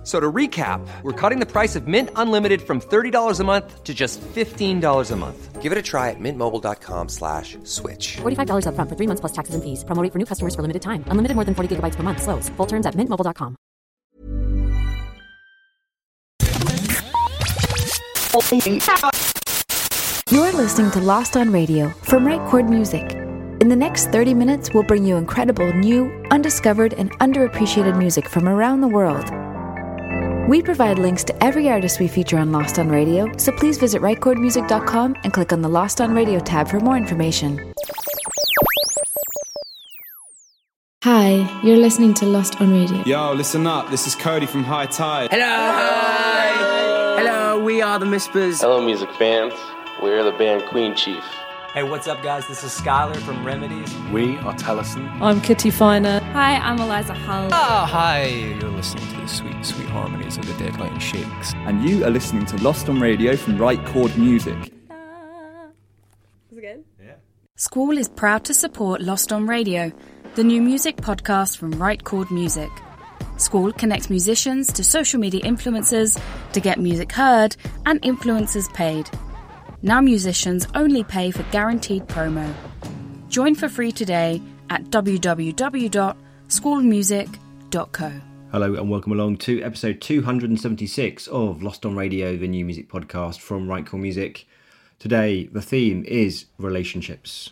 F- So to recap, we're cutting the price of Mint Unlimited from $30 a month to just $15 a month. Give it a try at mintmobile.com slash switch. $45 upfront for three months plus taxes and fees. Promo rate for new customers for limited time. Unlimited more than 40 gigabytes per month. Slows. Full terms at mintmobile.com. You're listening to Lost on Radio from Right Chord Music. In the next 30 minutes, we'll bring you incredible new, undiscovered, and underappreciated music from around the world. We provide links to every artist we feature on Lost on Radio, so please visit rightchordmusic.com and click on the Lost on Radio tab for more information. Hi, you're listening to Lost on Radio. Yo, listen up. This is Cody from High Tide. Hello, hi. Hello, we are the Mispers. Hello, music fans. We're the band Queen Chief. Hey, what's up, guys? This is Skylar from Remedies. We are Tellison. I'm Kitty Finer. Hi, I'm Eliza Hull. Ah, hi. You're listening to the sweet, sweet harmonies of the Deadline Shakes. And you are listening to Lost on Radio from Right Chord Music. Is it good? Yeah. School is proud to support Lost on Radio, the new music podcast from Right Chord Music. School connects musicians to social media influencers to get music heard and influencers paid. Now musicians only pay for guaranteed promo. Join for free today at www.schoolmusic.co. Hello and welcome along to episode 276 of Lost on Radio, the new music podcast from Right Chord Music. Today, the theme is relationships.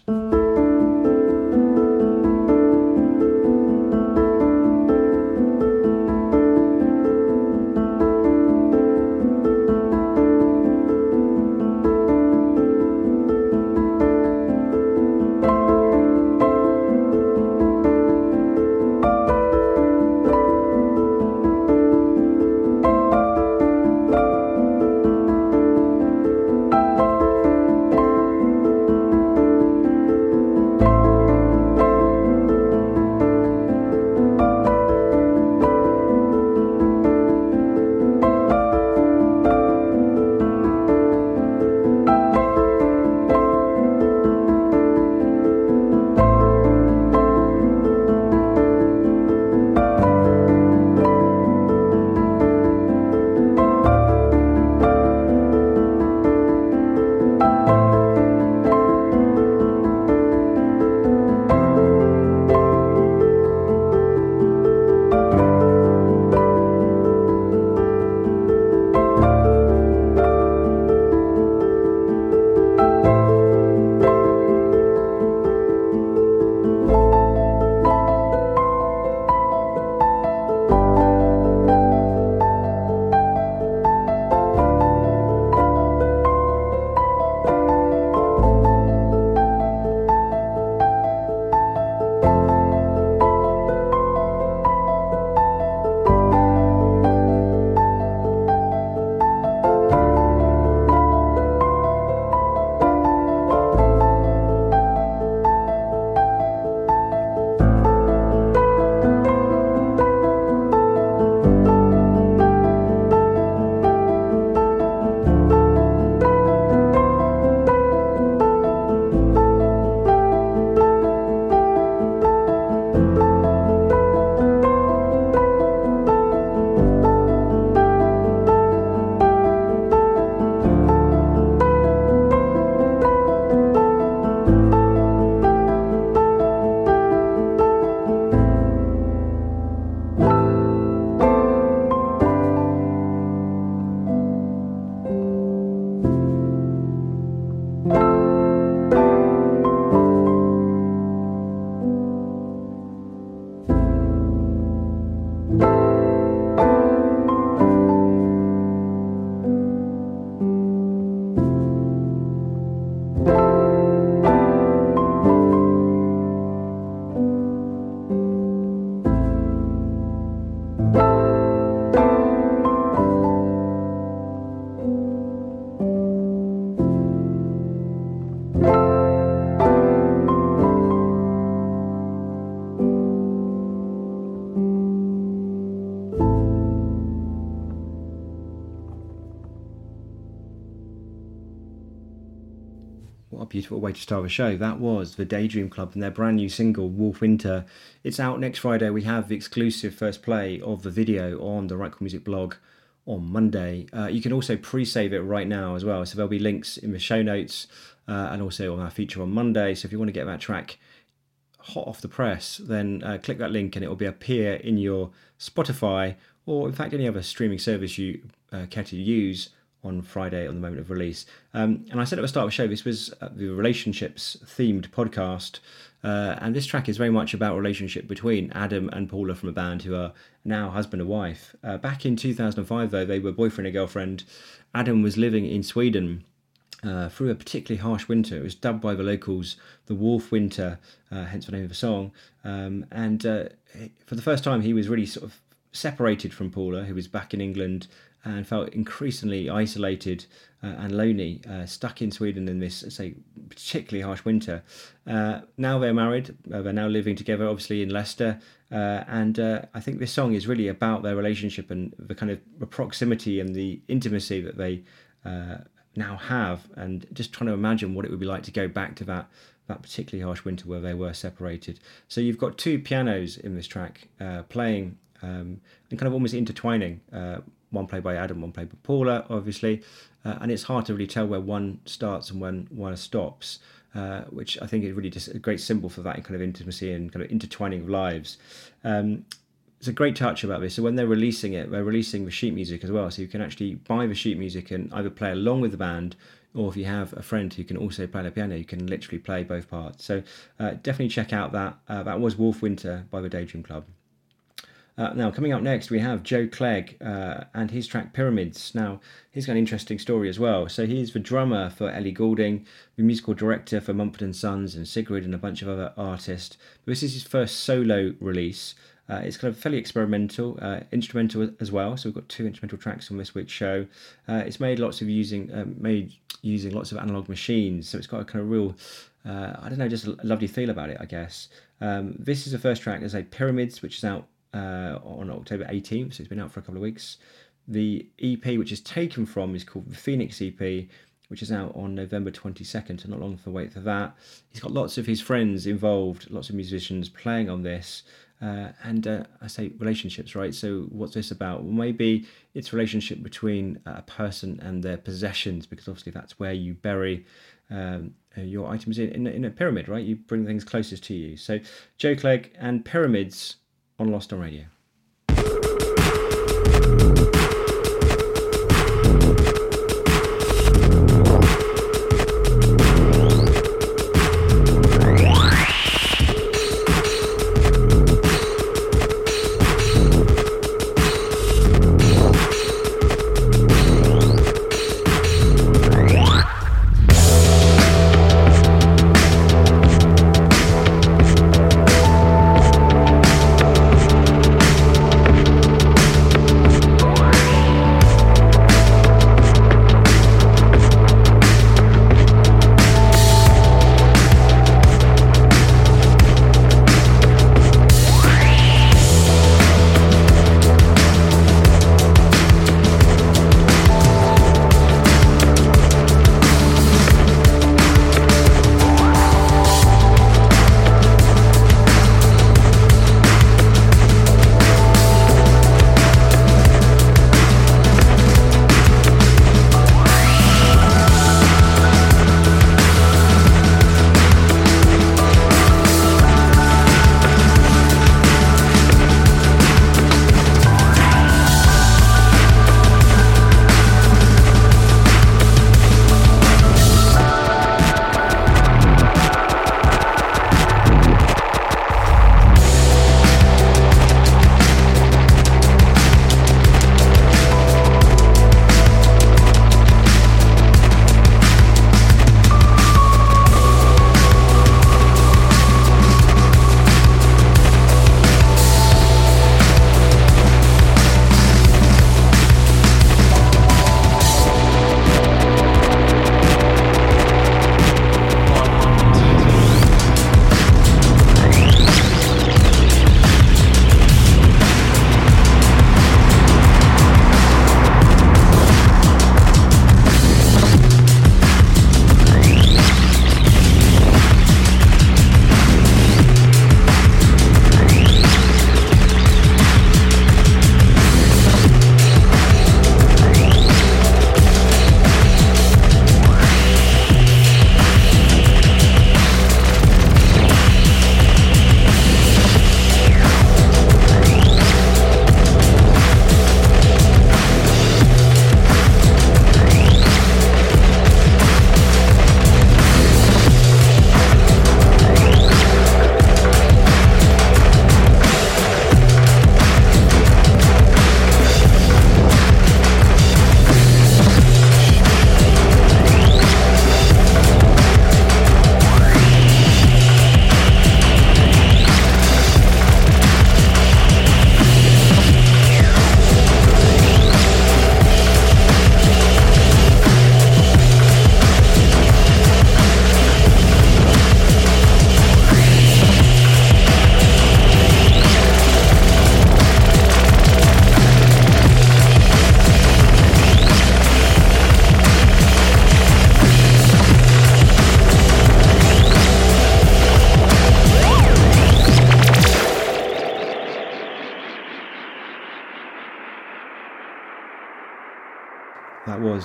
Beautiful way to start a show. That was the Daydream Club and their brand new single, Wolf Winter. It's out next Friday. We have the exclusive first play of the video on the Right Chord Music blog on Monday. Uh, you can also pre save it right now as well. So there'll be links in the show notes uh, and also on our feature on Monday. So if you want to get that track hot off the press, then uh, click that link and it will be appear in your Spotify or, in fact, any other streaming service you uh, care to use on Friday on the moment of release. Um, and I said at the start of the show, this was uh, the relationships themed podcast. Uh, and this track is very much about relationship between Adam and Paula from a band who are now husband and wife. Uh, back in 2005, though, they were boyfriend and girlfriend. Adam was living in Sweden uh, through a particularly harsh winter. It was dubbed by the locals the Wolf Winter, uh, hence the name of the song. Um, and uh, for the first time, he was really sort of separated from Paula, who was back in England and felt increasingly isolated uh, and lonely, uh, stuck in Sweden in this, say, particularly harsh winter. Uh, now they're married, uh, they're now living together, obviously in Leicester, uh, and uh, I think this song is really about their relationship and the kind of proximity and the intimacy that they now have, and just trying to imagine what it would be like to go back to that that particularly harsh winter where they were separated. So you've got two pianos in this track playing um, and kind of almost intertwining one played by Adam, one played by Paula, obviously, uh, and it's hard to really tell where one starts and when one stops, uh, which I think is really just a great symbol for that kind of intimacy and kind of intertwining of lives. Um, it's a great touch about this. So when they're releasing it, they're releasing the sheet music as well, so you can actually buy the sheet music and either play along with the band. Or if you have a friend who can also play the piano, you can literally play both parts. So uh, definitely check out that. Uh, that was Wolf Winter by the Daydream Club. Uh, now, coming up next, we have Joe Clegg uh, and his track Pyramids. Now, he's got an interesting story as well. So, he's the drummer for Ellie Goulding, the musical director for Mumford & Sons and Sigrid and a bunch of other artists. But This is his first solo release. Uh, it's kind of fairly experimental, uh, instrumental as well. So we've got two instrumental tracks on this week's show. Uh, it's made lots of using um, made using lots of analog machines, so it's got a kind of real, uh, I don't know, just a lovely feel about it, I guess. Um, this is the first track, as a Pyramids, which is out uh, on October 18th, so it's been out for a couple of weeks. The EP, which is taken from, is called the Phoenix EP, which is out on November 22nd, so not long for wait for that. He's got lots of his friends involved, lots of musicians playing on this. Uh, and uh, I say relationships, right? So what's this about? Well, maybe it's relationship between a person and their possessions, because obviously that's where you bury um, your items in, in, in a pyramid, right? You bring things closest to you. So Joe Clegg and Pyramids on Lost on Radio.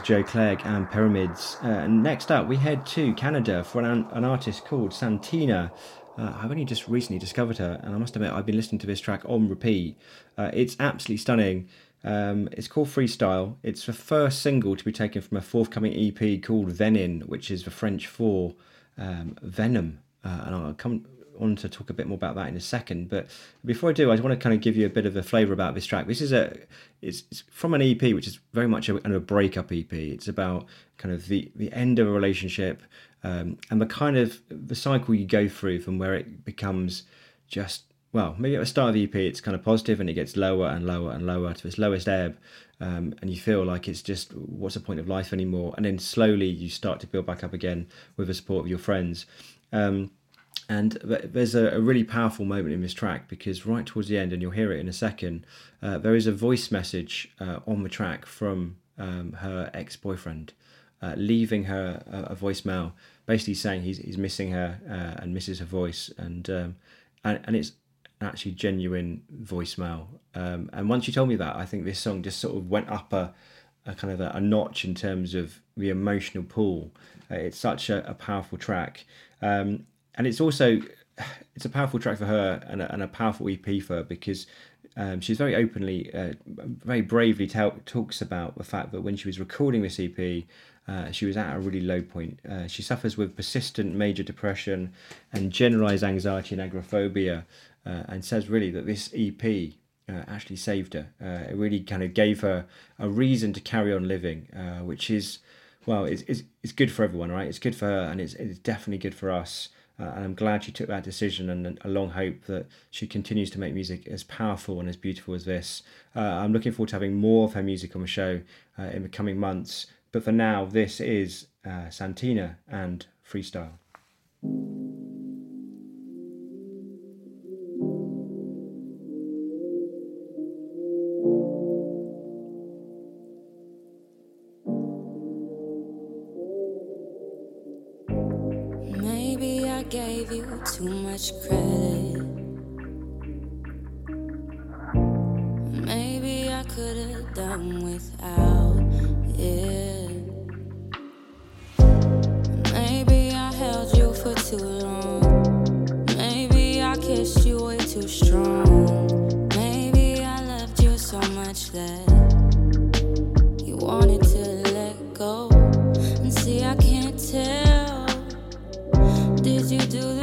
Joe Clegg and Pyramids. Uh, next up, we head to Canada for an, an artist called Santina. Uh, I've only just recently discovered her, and I must admit, I've been listening to this track on repeat. Uh, it's absolutely stunning. Um, it's called Freestyle. It's the first single to be taken from a forthcoming EP called Venin, which is the French for um, Venom. Uh, and I'll come on to talk a bit more about that in a second. But before I do, I just want to kind of give you a bit of a flavour about this track. This is a it's, it's from an EP which is very much a, a breakup EP. It's about kind of the the end of a relationship um, and the kind of the cycle you go through from where it becomes just well, maybe at the start of the EP it's kind of positive and it gets lower and lower and lower to its lowest ebb. Um, and you feel like it's just what's the point of life anymore? And then slowly you start to build back up again with the support of your friends. Um, and there's a, a, really powerful moment in this track because right towards the end, and you'll hear it in a second, uh, there is a voice message uh, on the track from um, her ex boyfriend, uh, leaving her a, a, voicemail, basically saying he's, he's missing her uh, and misses her voice. And, um, and, and it's actually genuine voicemail. Um, and once you told me that, I think this song just sort of went up a, a kind of a, a, notch in terms of the emotional pull. Uh, it's such a, a powerful track. Um, and it's also it's a powerful track for her and a, and a powerful EP for her because um, she's very openly, uh, very bravely tell, talks about the fact that when she was recording this EP, uh, she was at a really low point. Uh, she suffers with persistent major depression and generalized anxiety and agoraphobia, uh, and says really that this EP uh, actually saved her. Uh, it really kind of gave her a reason to carry on living, which is, well, it's, it's, it's good for everyone, right? It's good for her, and it's, it's definitely good for us. Uh, and I'm glad she took that decision, and a long hope that she continues to make music as powerful and as beautiful as this. Uh, I'm looking forward to having more of her music on the show uh, in the coming months. But for now, this is uh, Santina and Freestyle. I could have done without it. Maybe I held you for too long. Maybe I kissed you way too strong. Maybe I loved you so much that you wanted to let go and see. I can't tell. Did you do.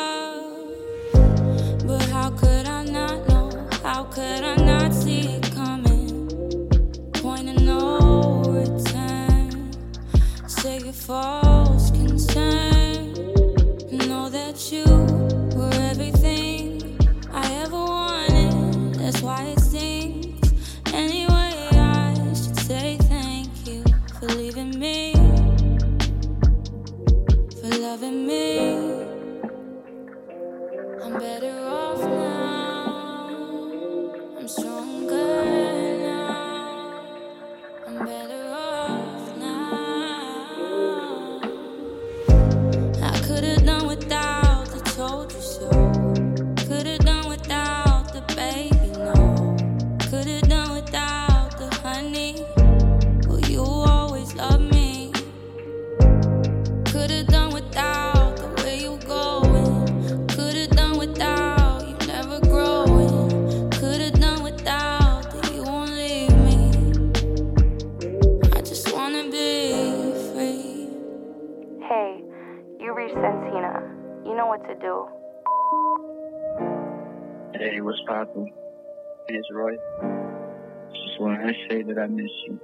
I miss you.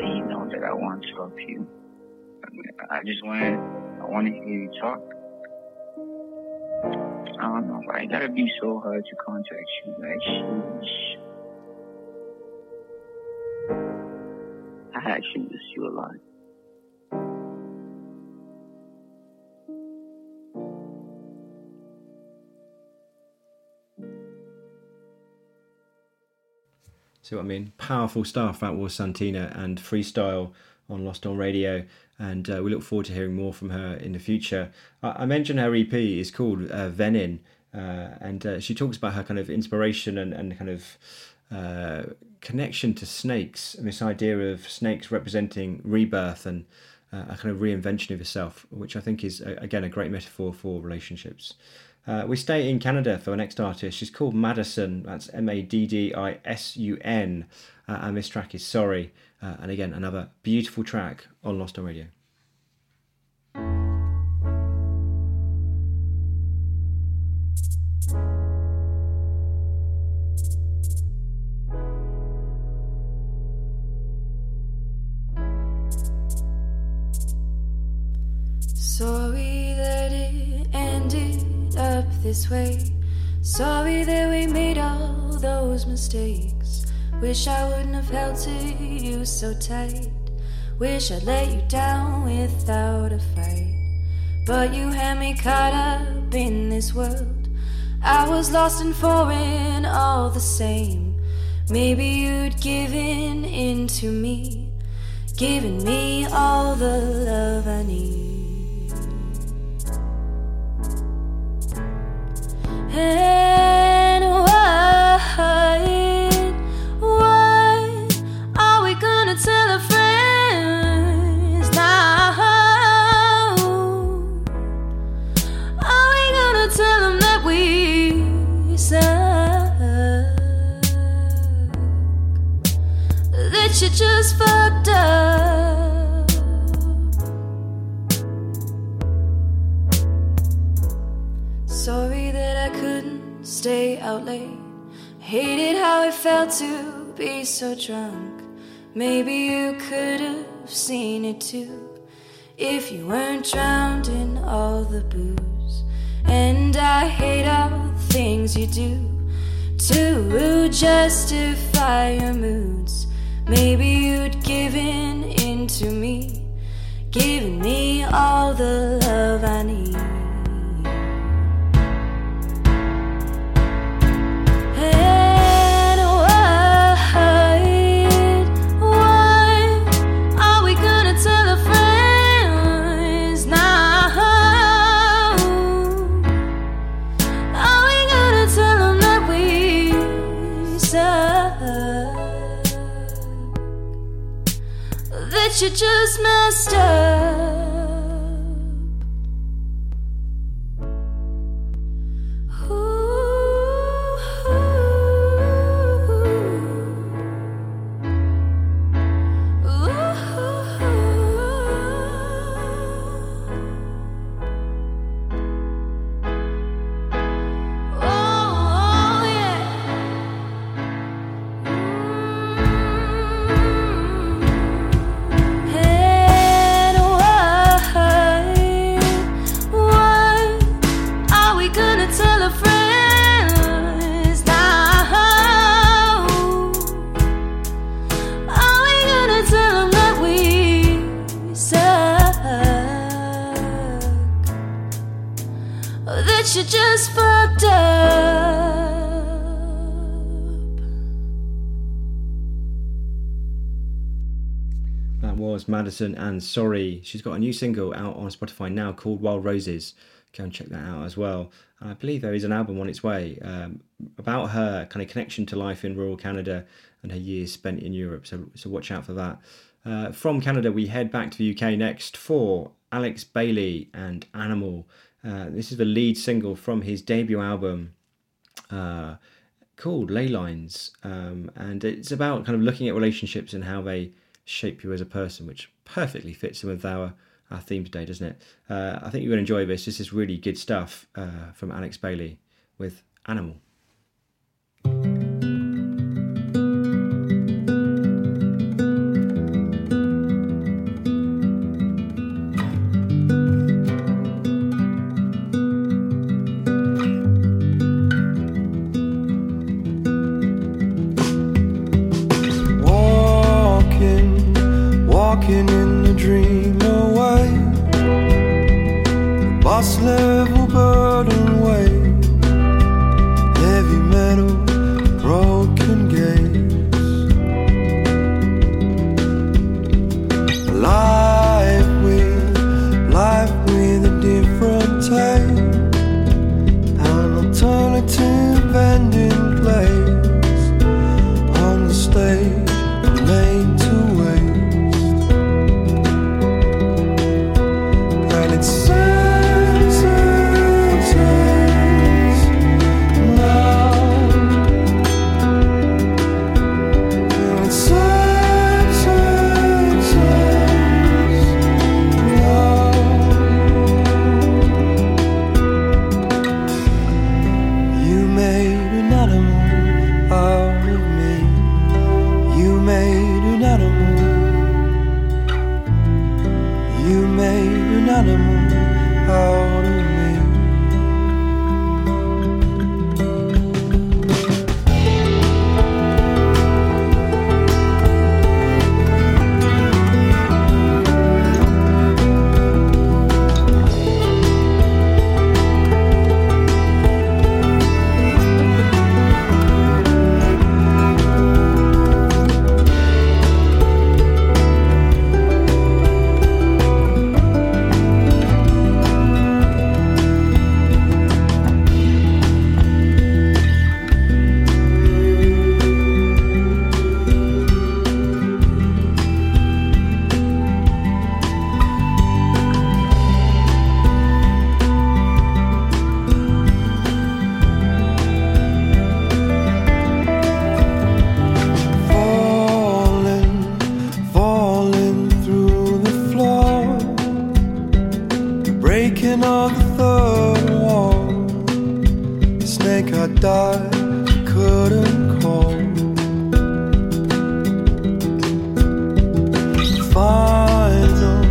And you know that I want to help you. I just want I want to hear you talk. I don't know, why it gotta be so hard to contact you. Like. I actually miss you a lot. See what I mean? Powerful stuff. That was Santina and freestyle on Lost on Radio, and uh, we look forward to hearing more from her in the future. I, I mentioned her EP is called uh, Venin, uh, and uh, she talks about her kind of inspiration and, and kind of uh, connection to snakes and this idea of snakes representing rebirth and uh, a kind of reinvention of yourself, which I think is again a great metaphor for relationships. Uh, we stay in Canada for our next artist. She's called Maddisun. That's M A D D I S U N. Uh, and this track is Sorry. Uh, and again, another beautiful track on Lost on Radio. This way. Sorry that we made all those mistakes. Wish I wouldn't have held to you so tight. Wish I'd let you down without a fight. But you had me caught up in this world. I was lost and foreign all the same. Maybe you'd given in to me, giving me all the love I need. Why, why are we gonna tell our friends now? Are we gonna tell them that we suck? That you just fucked up? Sorry I couldn't stay out late. Hated how it felt to be so drunk. Maybe you could have seen it too. If you weren't drowned in all the booze. And I hate all the things you do to justify your moods. Maybe you'd given in to me, giving me all the love I need. You just messed up? Maddisun and Sorry. She's got a new single out on Spotify now called Wild Roses. Go and check that out as well. I believe there is an album on its way um, about her kind of connection to life in rural Canada and her years spent in Europe. So, so watch out for that. Uh, from Canada, we head back to the UK next for Alex Bailey and Animal. Uh, this is the lead single from his debut album. Uh, called Ley Lines, um, and it's about kind of looking at relationships and how they shape you as a person, which perfectly fits in with our our theme today, doesn't it? Uh, I think you're going to enjoy this. This is really good stuff uh, from Alex Bailey with Animal. heavy burden the wall. The snake I died couldn't call. Final,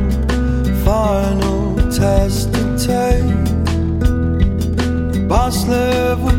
final test and take. Boss level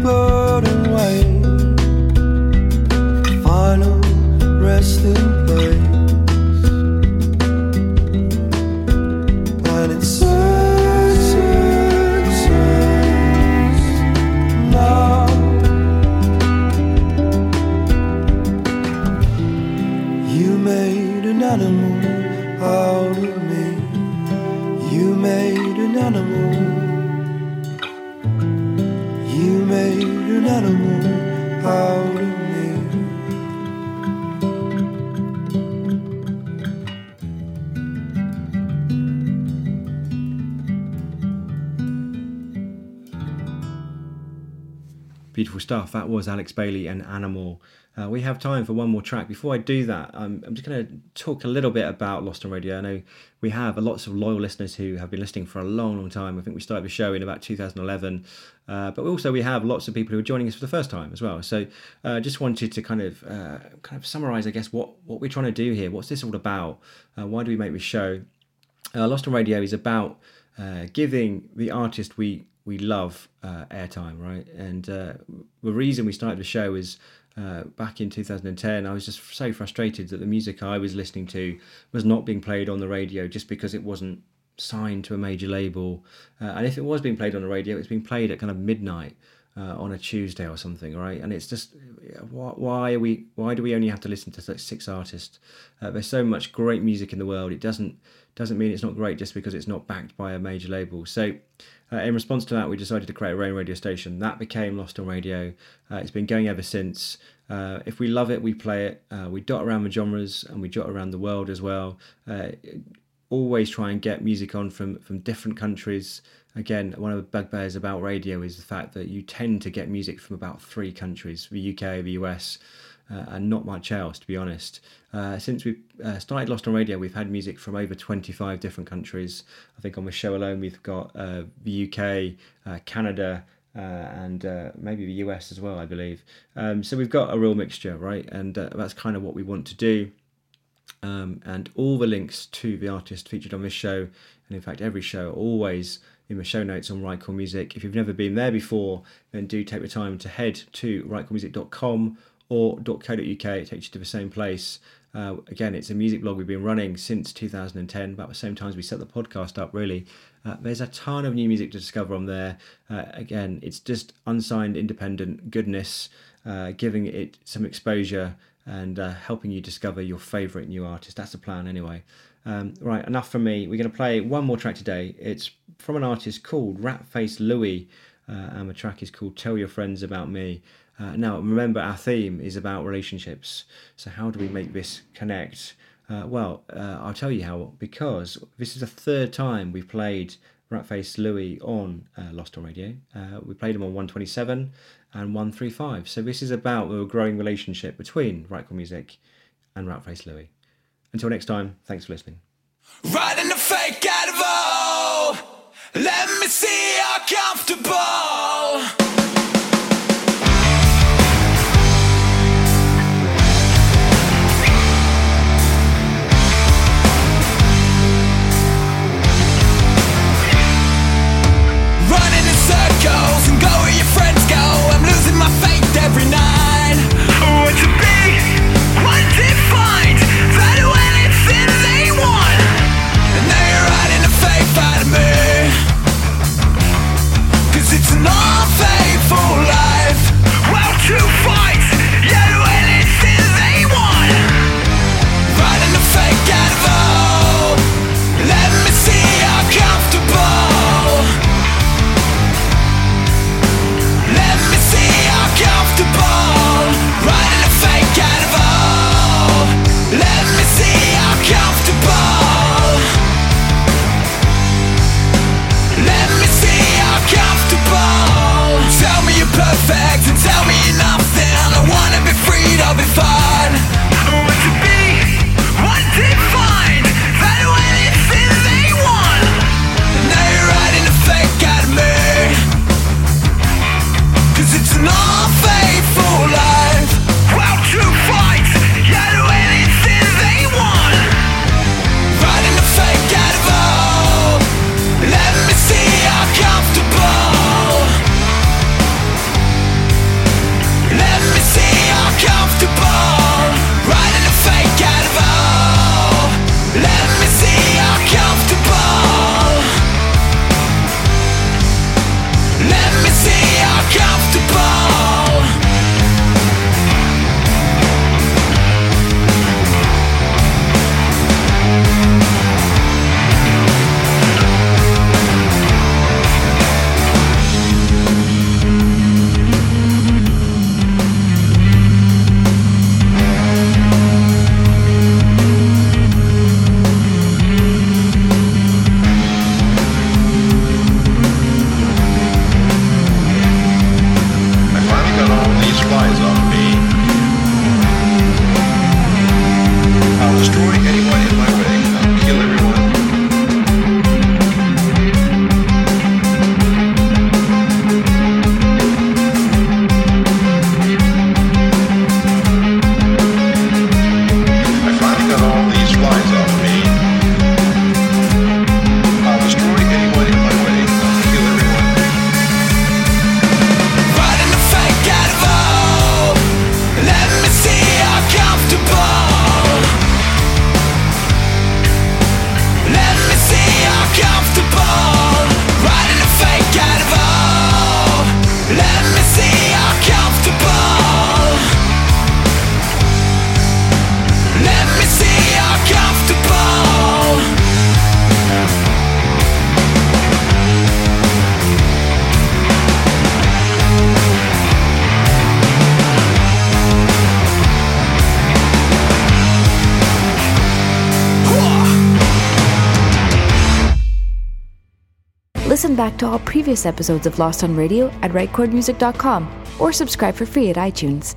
Beautiful stuff. That was Alex Bailey and Animal. Uh, we have time for one more track. Before I do that, um, I'm just going to talk a little bit about Lost on Radio. I know we have lots of loyal listeners who have been listening for a long, long time. I think we started the show in about 2011, uh, but also we have lots of people who are joining us for the first time as well. So, uh, just wanted to kind of uh, kind of summarise, I guess, what what we're trying to do here. What's this all about? Uh, why do we make this show? Uh, Lost on Radio is about uh, giving the artist we we love uh, airtime, right? And uh, the reason we started the show is uh, back in 2010. I was just so frustrated that the music I was listening to was not being played on the radio just because it wasn't signed to a major label. Uh, and if it was being played on the radio, it's being played at kind of midnight. Uh, on a Tuesday or something, right? And it's just why, why are we? Why do we only have to listen to like six artists? Uh, there's so much great music in the world. It doesn't doesn't mean it's not great just because it's not backed by a major label. So, uh, in response to that, we decided to create our own radio station. That became Lost on Radio. Uh, it's been going ever since. Uh, if we love it, we play it. Uh, we dot around the genres and we dot around the world as well. Uh, always try and get music on from from different countries. Again, one of the bugbears about radio is the fact that you tend to get music from about three countries: the UK, the US, uh, and not much else, to be honest. Uh, since we uh, started Lost on Radio, we've had music from over 25 different countries. I think on the show alone, we've got uh, the UK, Canada, uh, and uh, maybe the US as well, I believe. Um, so we've got a real mixture, right? And uh, that's kind of what we want to do. Um, and all the links to the artist featured on this show, and in fact every show, always in the show notes on Right Chord Music. If you've never been there before, then do take the time to head to rightchordmusic.com or .co.uk. It takes you to the same place. Uh, again, it's a music blog we've been running since 2010, about the same time as we set the podcast up, really. Uh, there's a ton of new music to discover on there. Uh, again, it's just unsigned, independent goodness, uh, giving it some exposure and uh, helping you discover your favourite new artist. That's the plan, anyway. Um, right, enough from me. We're going to play one more track today. It's from an artist called Ratface Louie, uh, and the track is called Tell Your Friends About Me. Uh, now, remember, our theme is about relationships. So, how do we make this connect? Uh, well, uh, I'll tell you how, because this is the third time we've played Ratface Louie on uh, Lost on Radio. Uh, we played him on 127 and 135. So, this is about the growing relationship between Right Chord Music and Ratface Louie. Until next time, thanks for listening. The fake. Let me see how comfortable. Cause Listen back to all previous episodes of Lost on Radio at rightchordmusic.com or subscribe for free at iTunes.